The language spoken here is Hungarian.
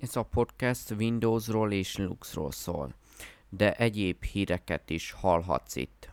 Ez a podcast Windowsról és Linuxról szól, de egyéb híreket is hallhatsz itt.